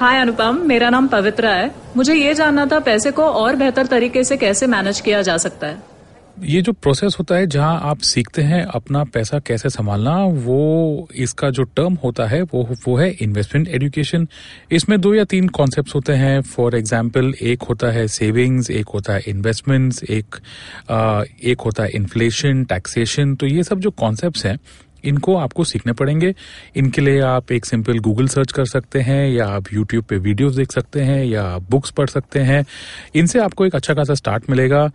हाय अनुपम मेरा नाम पवित्रा है। मुझे ये जानना था पैसे को और बेहतर तरीके से कैसे मैनेज किया जा सकता है। ये जो प्रोसेस होता है जहाँ आप सीखते हैं अपना पैसा कैसे संभालना वो इसका जो टर्म होता है वो वो है इन्वेस्टमेंट एजुकेशन इसमें दो या तीन कॉन्सेप्ट्स होते हैं। फॉर एग्जांपल एक होता है सेविंग्स एक होता है इन्वेस्टमेंट्स एक आ, एक होता है इन्फ्लेशन टैक्सेशन तो ये सब जो कॉन्सेप्ट्स हैं इनको आपको सीखने पड़ेंगे। इनके लिए आप एक सिंपल गूगल सर्च कर सकते हैं, या आप यूट्यूब पे वीडियोस देख सकते हैं, या बुक्स पढ़ सकते हैं। इनसे आपको एक अच्छा खासा स्टार्ट मिलेगा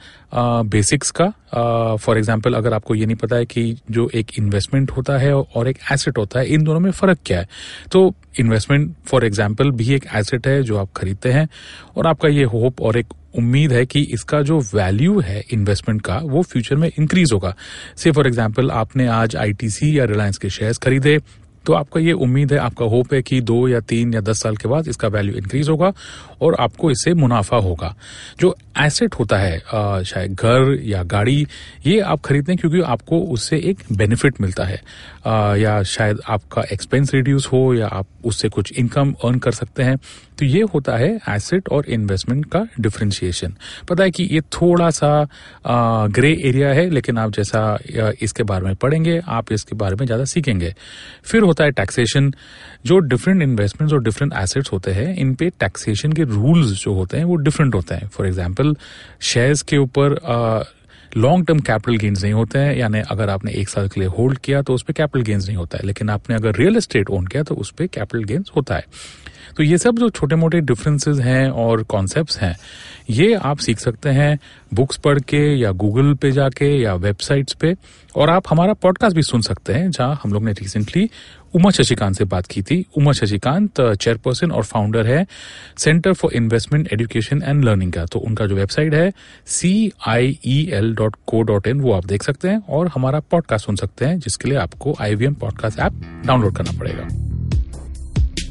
बेसिक्स का। फॉर एग्ज़ाम्पल अगर आपको ये नहीं पता है कि जो एक इन्वेस्टमेंट होता है और एक एसेट होता है, इन दोनों में फ़र्क क्या है? तो इन्वेस्टमेंट फॉर एग्ज़ाम्पल भी एक एसेट है जो आप खरीदते हैं और आपका ये होप और एक उम्मीद है कि इसका जो वैल्यू है इन्वेस्टमेंट का, वो फ्यूचर में इंक्रीज होगा। से फॉर एग्ज़ाम्पल आपने आज आईटीसी या रिलायंस के शेयर्स खरीदे तो आपका ये उम्मीद है, आपका होप है कि दो या तीन या दस साल के बाद इसका वैल्यू इंक्रीज होगा और आपको इससे मुनाफा होगा। जो एसेट होता है शायद घर या गाड़ी, ये आप खरीदते हैं क्योंकि आपको उससे एक बेनिफिट मिलता है। या शायद आपका एक्सपेंस रिड्यूस हो या आप उससे कुछ इनकम अर्न कर सकते हैं। तो ये होता है एसेट और इन्वेस्टमेंट का डिफ्रेंशिएशन पता है कि ये थोड़ा सा ग्रे एरिया है, लेकिन आप जैसा इसके बारे में पढ़ेंगे, आप इसके बारे में ज़्यादा सीखेंगे। फिर होता है टैक्सेशन जो डिफरेंट इन्वेस्टमेंट्स और डिफरेंट एसेट्स होते हैं, इन पे टैक्सेशन के रूल्स जो होते हैं, वो डिफरेंट होते हैं. फॉर एग्ज़ाम्पल शेयर्स के ऊपर लॉन्ग टर्म कैपिटल गेन्स नहीं होते हैं, यानी अगर आपने एक साल के लिए होल्ड किया तो उस पर कैपिटल गेन्स नहीं होता है. लेकिन आपने अगर रियल एस्टेट ओन किया तो उस पर कैपिटल गेन्स होता है. तो ये सब जो छोटे मोटे डिफरेंसेस हैं और कॉन्सेप्ट्स हैं, ये आप सीख सकते हैं बुक्स पढ़ के या गूगल पे जाके या वेबसाइट्स पे और आप हमारा पॉडकास्ट भी सुन सकते हैं, जहाँ हम लोग ने रिसेंटली उमा शशिकांत से बात की थी। उमा शशिकांत चेयरपर्सन और फाउंडर है Centre for Investment Education and Learning का। तो उनका जो वेबसाइट है C I E L dot co dot in वो आप देख सकते हैं और हमारा पॉडकास्ट सुन सकते हैं, जिसके लिए आपको आईवीएम पॉडकास्ट ऐप डाउनलोड करना पड़ेगा।